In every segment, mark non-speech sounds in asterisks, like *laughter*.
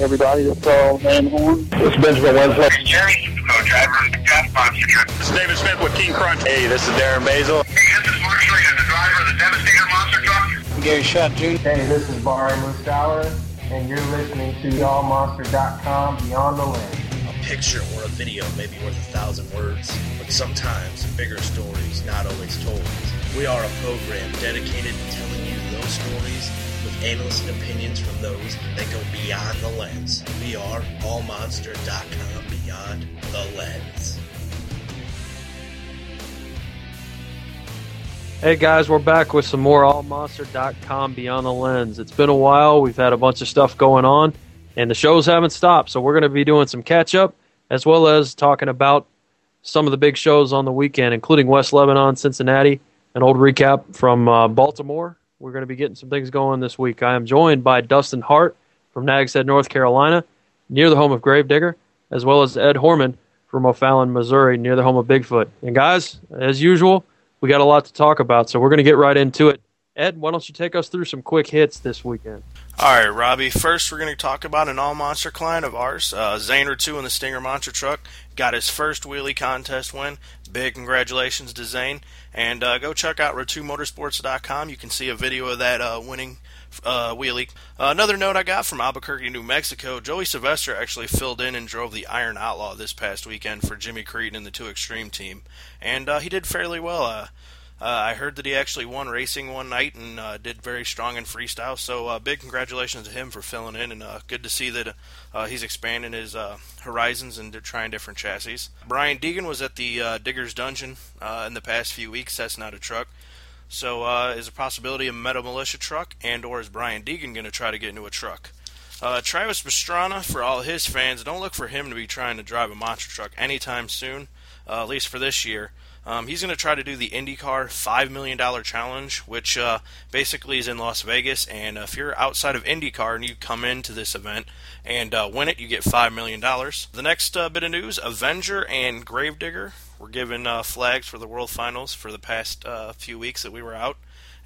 everybody. This is Carl Van Horn. This is Benjamin Winslow. Hey, Jerry, co-driver of the Gas Monster truck. This is David Smith with King Crunch. Hey, this is Darren Basil. Hey, this is Mark Schrader, the driver of the Devastator Monster truck. Gary Shutt Jr. Hey, this is Barry Muscala, and you're listening to AllMonster.com Beyond the Lens. A picture or a video may be worth a thousand words, but sometimes bigger stories not always told. We are a program dedicated to telling you those stories with analysts and opinions from those that go beyond the lens. We are AllMonster.com Beyond the Lens. Hey guys, we're back with some more AllMonster.com Beyond the Lens. It's been a while. We've had a bunch of stuff going on, and the shows haven't stopped. So we're going to be doing some catch up as well as talking about some of the big shows on the weekend, including West Lebanon, Cincinnati, an old recap from uh, Baltimore. We're going to be getting some things going this week. I am joined by Dustin Hart from Nags Head, North Carolina, near the home of Gravedigger, as well as Ed Horman from O'Fallon, Missouri, near the home of Bigfoot. And guys, as usual, we got a lot to talk about, so we're going to get right into it. Ed, why don't you take us through some quick hits this weekend? All right, Robbie. First, we're going to talk about an all monster client of ours. Uh, Zaner 2 in the Stinger Monster Truck got his first wheelie contest win. Big congratulations to Zane. And uh, go check out Rotu You can see a video of that uh, winning uh, wheelie. Uh, another note I got from Albuquerque, New Mexico Joey Sylvester actually filled in and drove the Iron Outlaw this past weekend for Jimmy Creten and the Two Extreme team. And uh, he did fairly well. Uh, I heard that he actually won racing one night and uh, did very strong in freestyle. So uh, big congratulations to him for filling in, and uh, good to see that uh, he's expanding his uh, horizons and trying different chassis. Brian Deegan was at the Digger's Dungeon in the past few weeks. That's not a truck. So is a possibility a Metal Militia truck, and or is Brian Deegan going to try to get into a truck? Travis Pastrana, for all his fans, don't look for him to be trying to drive a monster truck anytime soon, at least for this year. Um, he's going to try to do the IndyCar $5 million challenge, which uh, basically is in Las Vegas. And if you're outside of IndyCar and you come into this event and uh, win it, you get $5 million. The next uh, bit of news Avenger and Gravedigger were given uh, flags for the World Finals for the past uh, few weeks that we were out.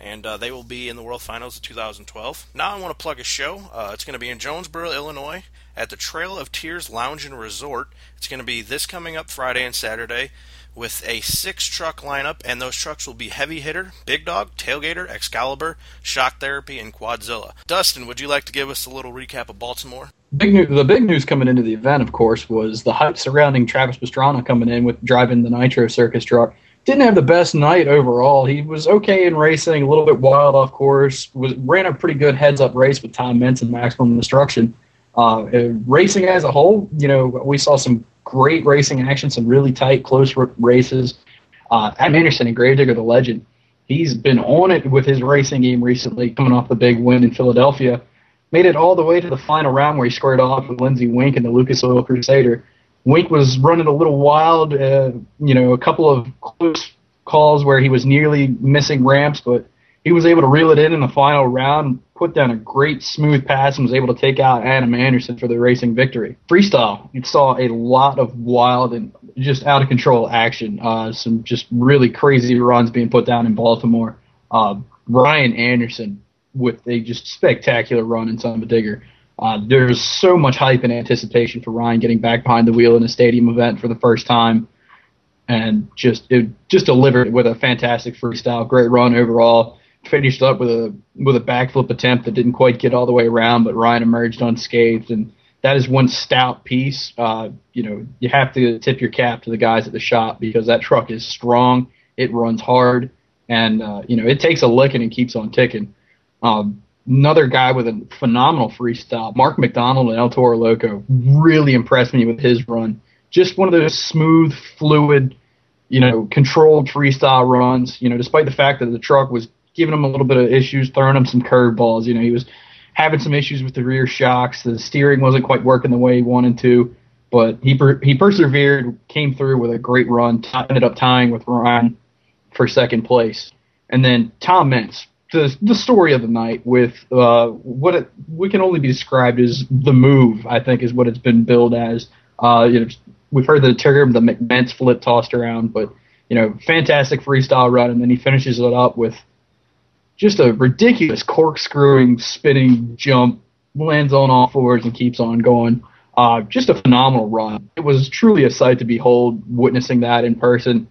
And uh, they will be in the World Finals of 2012. Now I want to plug a show. it's going to be in Jonesboro, Illinois at the Trail of Tears Lounge and Resort. It's going to be this coming up Friday and Saturday with a six truck lineup, and those trucks will be Heavy Hitter, Big Dog, Tailgater, Excalibur, Shock Therapy, and Quadzilla. Dustin, would you like to give us a little recap of Baltimore? Big the big news coming into the event, of course, was the hype surrounding Travis Pastrana coming in with driving the Nitro Circus truck. Didn't have the best night overall. He was okay in racing, a little bit wild off course. Was ran a pretty good heads up race with Tom Meents and Maximum Destruction. Uh, racing as a whole, you know, we saw some great racing action, some really tight, close r- races. Uh, Adam Anderson and Gravedigger, the legend, he's been on it with his racing game recently, coming off the big win in Philadelphia. Made it all the way to the final round where he squared off with Lindsey Weenk and the Lucas Oil Crusader. Weenk was running a little wild, uh, you know, a couple of close calls where he was nearly missing ramps, but he was able to reel it in in the final round, put down a great smooth pass, and was able to take out Adam Anderson for the racing victory. Freestyle, you saw a lot of wild and just out of control action. Uh, some just really crazy runs being put down in Baltimore. Uh, Ryan Anderson with a just spectacular run in Son of a Digger. Uh, there's so much hype and anticipation for Ryan getting back behind the wheel in a stadium event for the first time, and just it just delivered with a fantastic freestyle, great run overall finished up with a with a backflip attempt that didn't quite get all the way around, but Ryan emerged unscathed, and that is one stout piece. Uh, you know, you have to tip your cap to the guys at the shop because that truck is strong, it runs hard, and uh, you know it takes a licking and keeps on ticking. Um, another guy with a phenomenal freestyle, Mark McDonald and El Toro Loco, really impressed me with his run. Just one of those smooth, fluid, you know, controlled freestyle runs. You know, despite the fact that the truck was giving him a little bit of issues, throwing him some curveballs. You know, he was having some issues with the rear shocks. The steering wasn't quite working the way he wanted to, but he per- he persevered, came through with a great run, t- ended up tying with Ryan for second place. And then Tom Meents, the the story of the night with uh, what it we can only be described as the move. I think is what it's been billed as. Uh, you know, we've heard the term the McMents flip tossed around, but you know, fantastic freestyle run, and then he finishes it up with just a ridiculous corkscrewing spinning jump lands on all fours and keeps on going. Uh, just a phenomenal run. It was truly a sight to behold, witnessing that in person.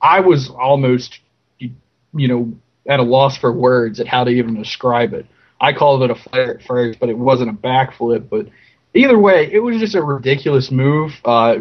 I was almost, you know, at a loss for words at how to even describe it. I called it a flare at first, but it wasn't a backflip. But either way, it was just a ridiculous move. Uh,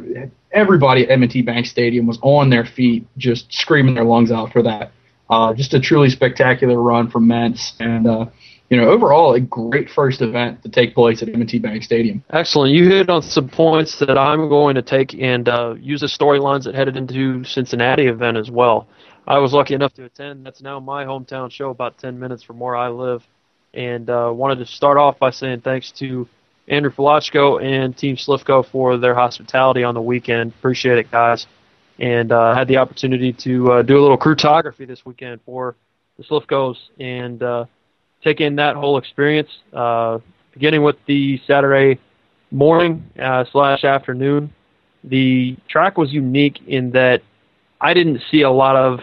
everybody at M&T Bank Stadium was on their feet, just screaming their lungs out for that. Uh, just a truly spectacular run from Meents, and uh, you know, overall, a great first event to take place at M&T Bank Stadium. Excellent. You hit on some points that I'm going to take and uh, use the storylines that headed into Cincinnati event as well. I was lucky enough to attend. That's now my hometown show, about 10 minutes from where I live, and uh, wanted to start off by saying thanks to Andrew Falachko and Team Slifko for their hospitality on the weekend. Appreciate it, guys. And uh, had the opportunity to uh, do a little crewtography this weekend for the Slifkos and uh, take in that whole experience, uh, beginning with the Saturday morning uh, slash afternoon. The track was unique in that I didn't see a lot of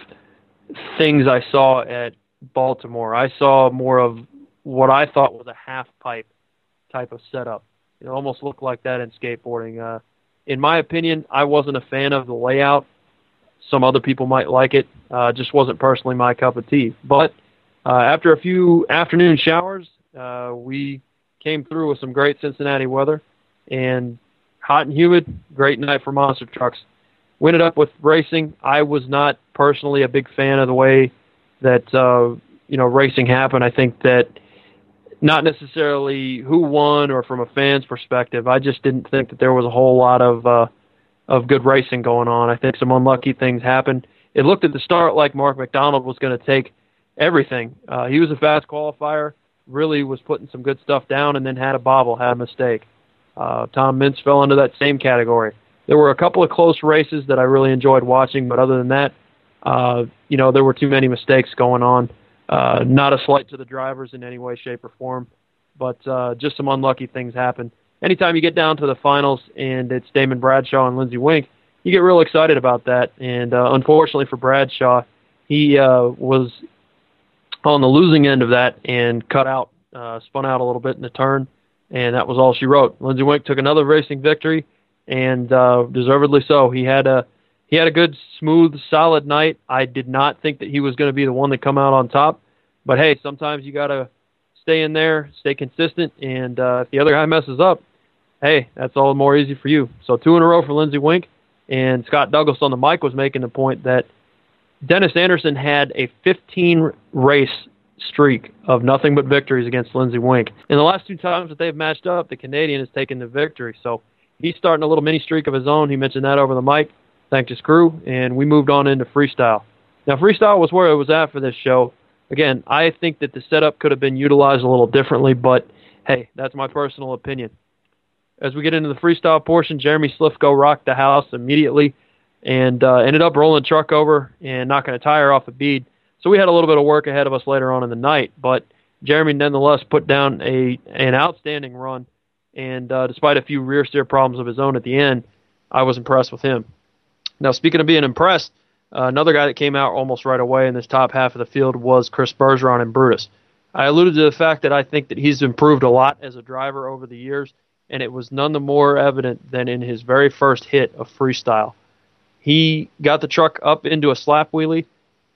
things I saw at Baltimore. I saw more of what I thought was a half pipe type of setup. It almost looked like that in skateboarding. In my opinion, I wasn't a fan of the layout. Some other people might like it. Uh, just wasn't personally my cup of tea. But uh, after a few afternoon showers, uh, we came through with some great Cincinnati weather and hot and humid. Great night for monster trucks. We ended up with racing. I was not personally a big fan of the way that uh, you know racing happened. I think that not necessarily who won or from a fan's perspective. I just didn't think that there was a whole lot of uh, of good racing going on. I think some unlucky things happened. It looked at the start like Mark McDonald was going to take everything. Uh, he was a fast qualifier, really was putting some good stuff down, and then had a bobble, had a mistake. Uh, Tom Meents fell into that same category. There were a couple of close races that I really enjoyed watching, but other than that, uh, you know, there were too many mistakes going on. Uh, not a slight to the drivers in any way, shape, or form, but uh, just some unlucky things happen. Anytime you get down to the finals and it's Damon Bradshaw and Lindsey Weenk, you get real excited about that. And uh, unfortunately for Bradshaw, he uh, was on the losing end of that and cut out, uh, spun out a little bit in the turn, and that was all she wrote. Lindsey Weenk took another racing victory, and uh, deservedly so. He had a he had a good, smooth, solid night. I did not think that he was going to be the one to come out on top, but hey, sometimes you got to stay in there, stay consistent, and uh, if the other guy messes up, hey, that's all the more easy for you. So two in a row for Lindsey Weenk, and Scott Douglas on the mic was making the point that Dennis Anderson had a 15 race streak of nothing but victories against Lindsey Weenk. In the last two times that they've matched up, the Canadian has taken the victory. So he's starting a little mini streak of his own. He mentioned that over the mic. Thanked his crew, and we moved on into freestyle. Now, freestyle was where it was at for this show. Again, I think that the setup could have been utilized a little differently, but hey, that's my personal opinion. As we get into the freestyle portion, Jeremy Slifko rocked the house immediately and uh, ended up rolling the truck over and knocking a tire off a bead. So we had a little bit of work ahead of us later on in the night, but Jeremy nonetheless put down a an outstanding run, and uh, despite a few rear steer problems of his own at the end, I was impressed with him. Now, speaking of being impressed, uh, another guy that came out almost right away in this top half of the field was Chris Bergeron and Brutus. I alluded to the fact that I think that he's improved a lot as a driver over the years, and it was none the more evident than in his very first hit of freestyle. He got the truck up into a slap wheelie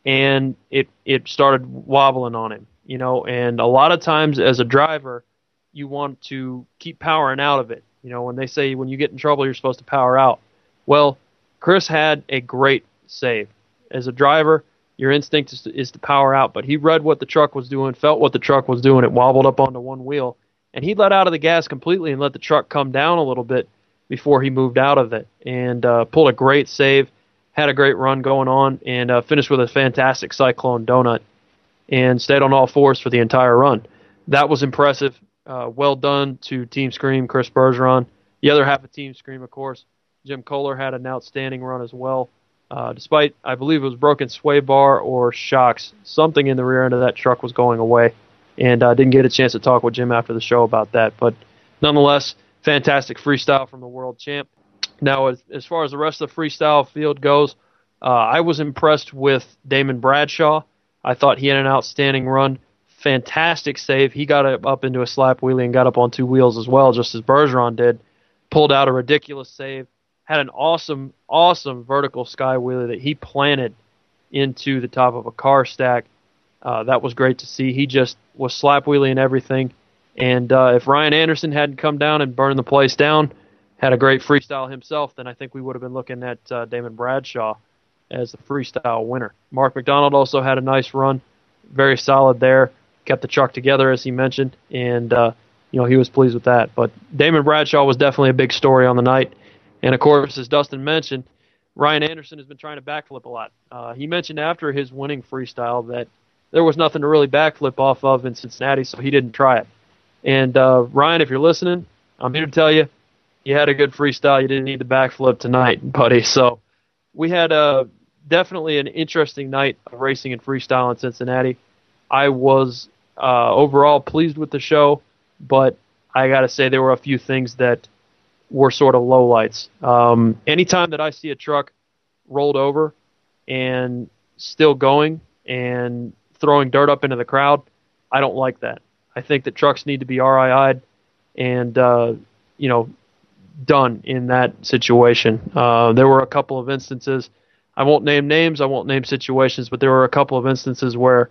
and it it started wobbling on him you know and a lot of times as a driver you want to keep powering out of it. You know when they say when you get in trouble you're supposed to power out. Well chris had a great save as a driver your instinct is to, is to power out but he read what the truck was doing felt what the truck was doing it wobbled up onto one wheel and he let out of the gas completely and let the truck come down a little bit before he moved out of it and uh, pulled a great save, had a great run going on, and uh, finished with a fantastic cyclone donut and stayed on all fours for the entire run. That was impressive. Uh, well done to Team Scream, Chris Bergeron. The other half of Team Scream, of course, Jim Koehler had an outstanding run as well. Uh, despite, I believe it was broken sway bar or shocks, something in the rear end of that truck was going away. And I uh, didn't get a chance to talk with Jim after the show about that. But nonetheless, fantastic freestyle from the world champ. Now, as, as far as the rest of the freestyle field goes, uh, I was impressed with Damon Bradshaw. I thought he had an outstanding run. fantastic save. He got up into a slap wheelie and got up on two wheels as well, just as Bergeron did. Pulled out a ridiculous save. Had an awesome, awesome vertical sky wheelie that he planted into the top of a car stack. Uh, that was great to see. He just was slap wheeling everything. And uh, if Ryan Anderson hadn't come down and burned the place down, had a great freestyle himself, then I think we would have been looking at uh, Damon Bradshaw as the freestyle winner. Mark McDonald also had a nice run, very solid there. Kept the truck together as he mentioned, and uh, you know he was pleased with that. But Damon Bradshaw was definitely a big story on the night, and of course, as Dustin mentioned, Ryan Anderson has been trying to backflip a lot. Uh, he mentioned after his winning freestyle that there was nothing to really backflip off of in Cincinnati, so he didn't try it. And uh, Ryan, if you're listening, I'm here to tell you, you had a good freestyle. You didn't need the backflip tonight, buddy. So we had a definitely an interesting night of racing and freestyle in Cincinnati. I was uh, overall pleased with the show, but I got to say there were a few things that were sort of lowlights. Um, anytime that I see a truck rolled over and still going and throwing dirt up into the crowd, I don't like that. I think that trucks need to be RII'd and uh, you know done in that situation. Uh, there were a couple of instances. I won't name names. I won't name situations, but there were a couple of instances where,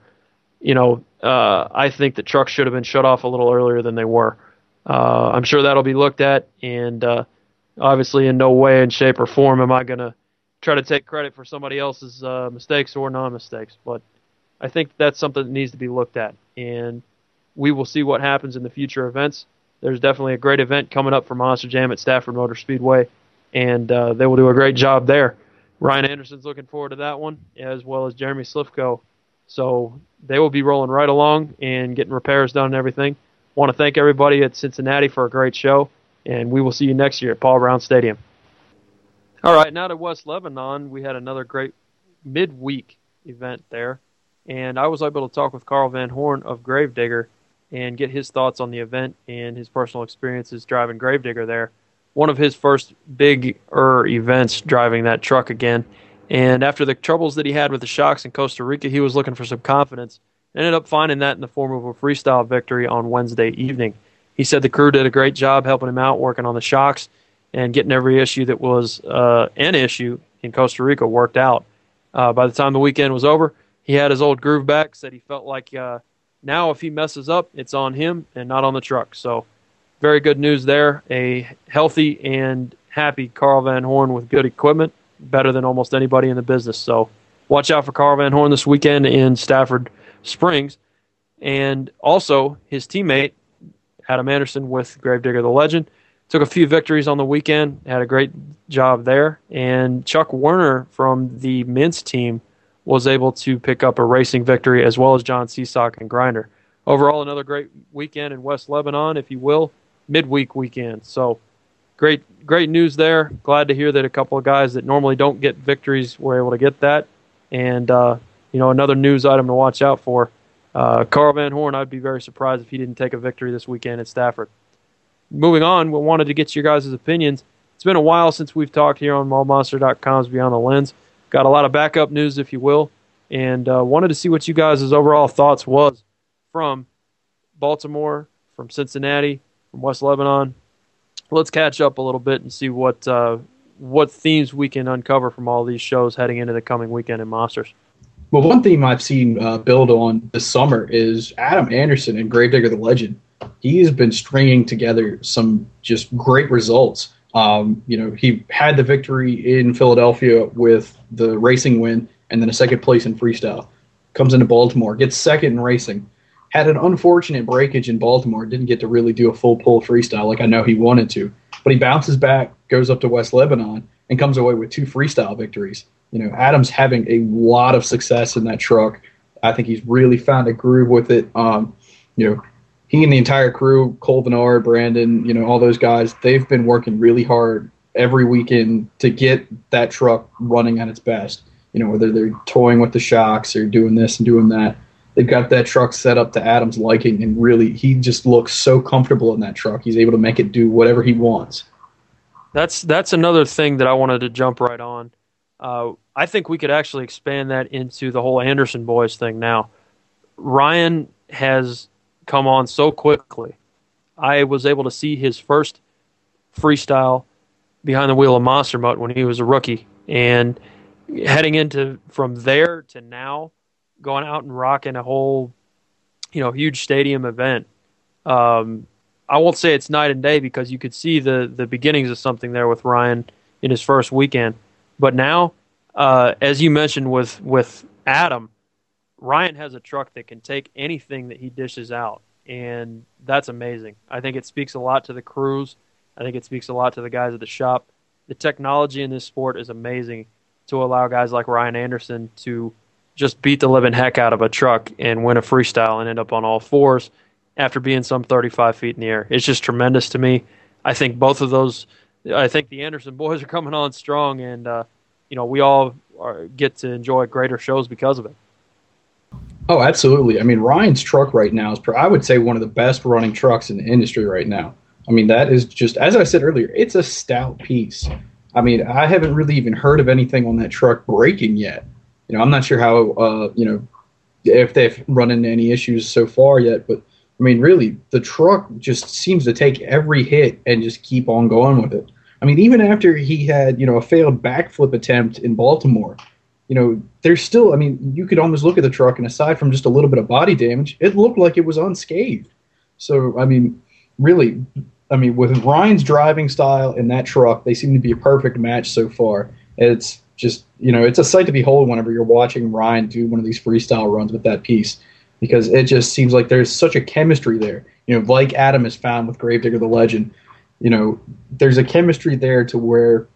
you know, uh, I think that trucks should have been shut off a little earlier than they were. Uh, I'm sure that'll be looked at, and uh, obviously, in no way, in shape, or form am I going to try to take credit for somebody else's uh, mistakes or non-mistakes. But I think that's something that needs to be looked at, and we will see what happens in the future events. There's definitely a great event coming up for Monster Jam at Stafford Motor Speedway, and uh, they will do a great job there. Ryan Anderson's looking forward to that one, as well as Jeremy Slifko. So they will be rolling right along and getting repairs done and everything. Want to thank everybody at Cincinnati for a great show, and we will see you next year at Paul Brown Stadium. All right, now to West Lebanon, we had another great midweek event there, and I was able to talk with Carl Van Horn of Gravedigger and get his thoughts on the event and his personal experiences driving Gravedigger there. One of his first big er events driving that truck again. And after the troubles that he had with the shocks in Costa Rica, he was looking for some confidence. Ended up finding that in the form of a freestyle victory on Wednesday evening. He said the crew did a great job helping him out, working on the shocks and getting every issue that was uh, an issue in Costa Rica worked out. Uh, by the time the weekend was over, he had his old groove back. Said he felt like uh, now, if he messes up, it's on him and not on the truck. So, very good news there. A healthy and happy Carl Van Horn with good equipment, better than almost anybody in the business. So, watch out for Carl Van Horn this weekend in Stafford Springs. And also, his teammate, Adam Anderson with Gravedigger the Legend, took a few victories on the weekend, had a great job there. And Chuck Werner from the Meents team was able to pick up a racing victory as well as John Seasock and Grinder. Overall, another great weekend in West Lebanon, if you will, midweek weekend. So great, great news there. Glad to hear that a couple of guys that normally don't get victories were able to get that. And uh, you know, another news item to watch out for. Uh, Carl Van Horn, I'd be very surprised if he didn't take a victory this weekend at Stafford. Moving on, we wanted to get your guys' opinions. It's been a while since we've talked here on AllMonster.com's Beyond the Lens. Got a lot of backup news, if you will, and uh, wanted to see what you guys' overall thoughts was from Baltimore, from Cincinnati, from West Lebanon. Let's catch up a little bit and see what uh, what themes we can uncover from all these shows heading into the coming weekend in Monsters. Well, one theme I've seen uh, build on this summer is Adam Anderson and Gravedigger the Legend. He's been stringing together some just great results. Um, you know, he had the victory in Philadelphia with the racing win and then a second place in freestyle. Comes into Baltimore, gets second in racing. Had an unfortunate breakage in Baltimore, didn't get to really do a full pull freestyle like I know he wanted to. But he bounces back, goes up to West Lebanon, and comes away with two freestyle victories. You know, Adam's having a lot of success in that truck. I think he's really found a groove with it. Um, you know, he and the entire crew, Cole Venard, Brandon, you know, all those guys, they've been working really hard every weekend to get that truck running at its best. You know, whether they're toying with the shocks or doing this and doing that, they've got that truck set up to Adam's liking, and really, he just looks so comfortable in that truck. He's able to make it do whatever he wants. That's that's another thing that I wanted to jump right on. Uh, I think we could actually expand that into the whole Anderson boys thing now. Ryan has come on so quickly. I was able to see his first freestyle behind the wheel of Monster Mutt when he was a rookie, and heading into from there to now, going out and rocking a whole, you know, huge stadium event. Um, I won't say it's night and day because you could see the the beginnings of something there with Ryan in his first weekend, but now, uh, as you mentioned with with Adam, Ryan has a truck that can take anything that he dishes out, and that's amazing. I think it speaks a lot to the crews. I think it speaks a lot to the guys at the shop. The technology in this sport is amazing to allow guys like Ryan Anderson to just beat the living heck out of a truck and win a freestyle and end up on all fours after being some 35 feet in the air. It's just tremendous to me. I think both of those, I think the Anderson boys *laughs* are coming on strong, and uh, you know we all are, get to enjoy greater shows because of it. Oh, absolutely. I mean, Ryan's truck right now is, I would say, one of the best running trucks in the industry right now. I mean, that is just, as I said earlier, it's a stout piece. I mean, I haven't really even heard of anything on that truck breaking yet. You know, I'm not sure how, uh, you know, if they've run into any issues so far yet, but I mean, really, the truck just seems to take every hit and just keep on going with it. I mean, even after he had, you know, a failed backflip attempt in Baltimore, you know, there's still, I mean, you could almost look at the truck and aside from just a little bit of body damage, it looked like it was unscathed. So, I mean, really, I mean, with Ryan's driving style and that truck, they seem to be a perfect match so far. It's just, you know, it's a sight to behold whenever you're watching Ryan do one of these freestyle runs with that piece because it just seems like there's such a chemistry there. You know, like Adam has found with Gravedigger the Legend, you know, there's a chemistry there to where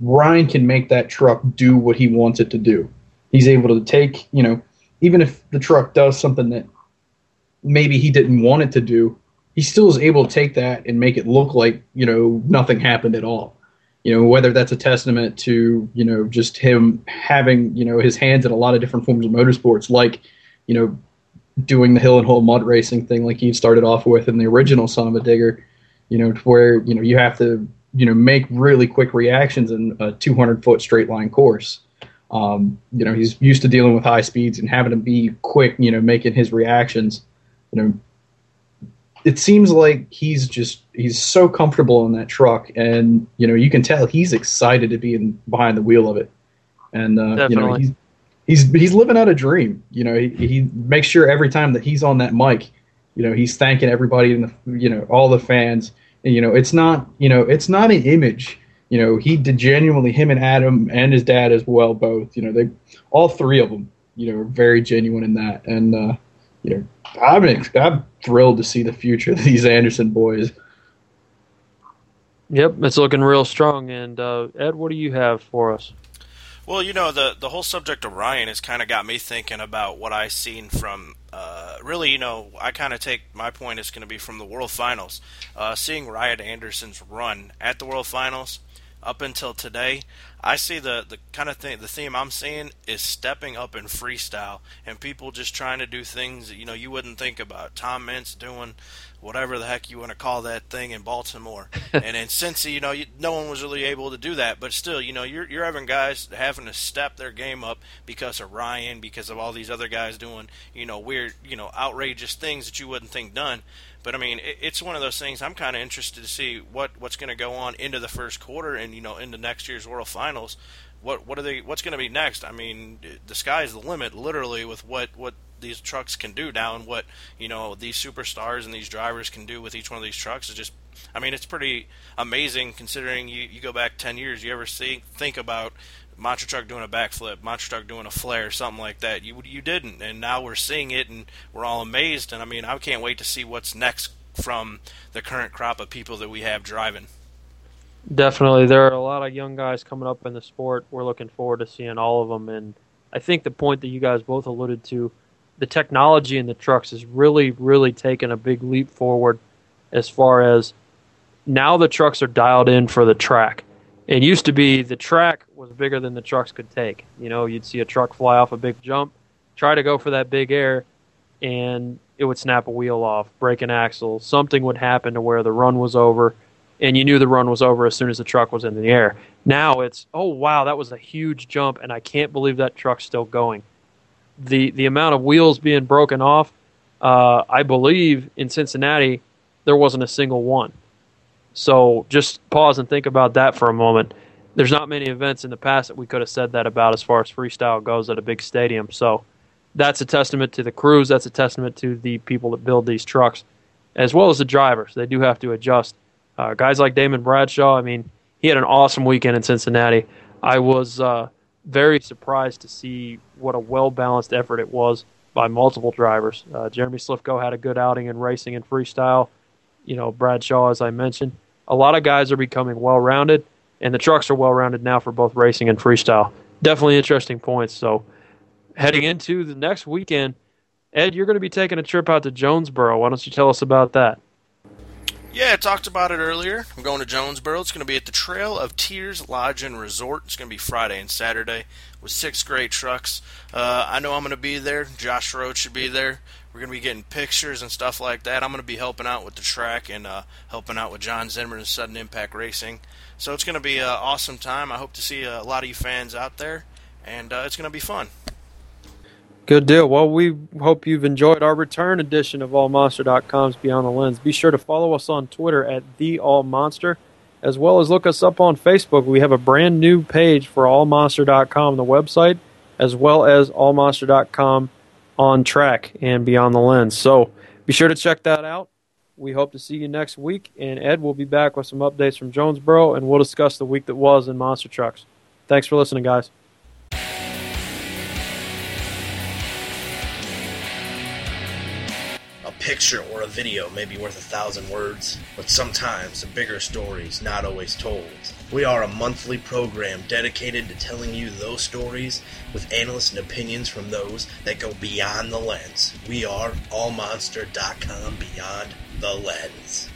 Ryan can make that truck do what he wants it to do. He's able to take, you know, even if the truck does something that maybe he didn't want it to do, he still is able to take that and make it look like, you know, nothing happened at all. You know, whether that's a testament to, you know, just him having, you know, his hands in a lot of different forms of motorsports, like, you know, doing the hill and hole mud racing thing like he started off with in the original Son of a Digger, you know, where, you know, you have to, you know, make really quick reactions in a 200 foot straight line course. Um, you know, he's used to dealing with high speeds and having to be quick, you know, making his reactions. You know, it seems like he's just he's so comfortable in that truck, and you know, you can tell he's excited to be in behind the wheel of it. And uh, you know, he's he's he's living out a dream. You know, he, he makes sure every time that he's on that mic, you know, he's thanking everybody and the you know all the fans. And, you know, it's not you know it's not an image. You know, he did genuinely him and Adam and his dad as well both. You know, they all three of them. You know, are very genuine in that, and uh, you know, I'm I'm thrilled to see the future of these Anderson boys. Yep, it's looking real strong. And uh, Ed, what do you have for us? Well, you know, the the whole subject of Ryan has kind of got me thinking about what I've seen from. Uh, really, you know, I kind of take my point is going to be from the World Finals. Uh, seeing Ryan Anderson's run at the World Finals up until today, I see the the kind of thing the theme I'm seeing is stepping up in freestyle and people just trying to do things that, you know you wouldn't think about. Tom Meents doing whatever the heck you want to call that thing in Baltimore. *laughs* and in Cincy, you know, you, no one was really able to do that. But still, you know, you're you're having guys having to step their game up because of Ryan, because of all these other guys doing, you know, weird, you know, outrageous things that you wouldn't think done. But I mean, it, it's one of those things. I'm kind of interested to see what what's going to go on into the first quarter and you know into next year's World Finals. What what are they? What's going to be next? I mean, the sky's the limit, literally, with what what these trucks can do now and what you know these superstars and these drivers can do with each one of these trucks is just I mean it's pretty amazing considering you, you go back 10 years you ever see think about Monster Truck doing a backflip, Monster Truck doing a flare, something like that. You you didn't, and now we're seeing it, and we're all amazed. And I mean, I can't wait to see what's next from the current crop of people that we have driving. Definitely, there are a lot of young guys coming up in the sport. We're looking forward to seeing all of them, and I think the point that you guys both alluded to the technology in the trucks has really, really taken a big leap forward as far as now the trucks are dialed in for the track. It used to be the track was bigger than the trucks could take. You know, you'd see a truck fly off a big jump, try to go for that big air, and it would snap a wheel off, break an axle. Something would happen to where the run was over, and you knew the run was over as soon as the truck was in the air. Now it's, oh, wow, that was a huge jump, and I can't believe that truck's still going the the amount of wheels being broken off uh, I believe in Cincinnati there wasn't a single one. So just pause and think about that for a moment. There's not many events in the past that we could have said that about as far as freestyle goes at a big stadium. So that's a testament to the crews. That's a testament to the people that build these trucks, as well as the drivers. They do have to adjust. Uh, guys like Damon Bradshaw, I mean, he had an awesome weekend in Cincinnati. I was uh, very surprised to see what a well balanced effort it was by multiple drivers. Uh, Jeremy Slifko had a good outing in racing and freestyle. You know, Bradshaw, as I mentioned. A lot of guys are becoming well rounded, and the trucks are well rounded now for both racing and freestyle. Definitely interesting points. So, heading into the next weekend, Ed, you're going to be taking a trip out to Jonesboro. Why don't you tell us about that? Yeah, I talked about it earlier. I'm going to Jonesboro. It's going to be at the Trail of Tears Lodge and Resort. It's going to be Friday and Saturday with six great trucks. Uh, I know I'm going to be there. Josh Road should be there. We're going to be getting pictures and stuff like that. I'm going to be helping out with the track and uh, helping out with John Zimmer and Sudden Impact Racing. So it's going to be an awesome time. I hope to see a lot of you fans out there, and uh, it's going to be fun. Good deal. Well, we hope you've enjoyed our return edition of AllMonster.com's Beyond the Lens. Be sure to follow us on Twitter at The All Monster, as well as look us up on Facebook. We have a brand new page for AllMonster.com, the website, as well as AllMonster.com on track and Beyond the Lens. So be sure to check that out. We hope to see you next week, and Ed will be back with some updates from Jonesboro, and we'll discuss the week that was in monster trucks. Thanks for listening, guys. Picture or a video may be worth a thousand words, but sometimes a bigger story is not always told. We are a monthly program dedicated to telling you those stories with analysts and opinions from those that go beyond the lens. We are allmonster.com beyond the lens.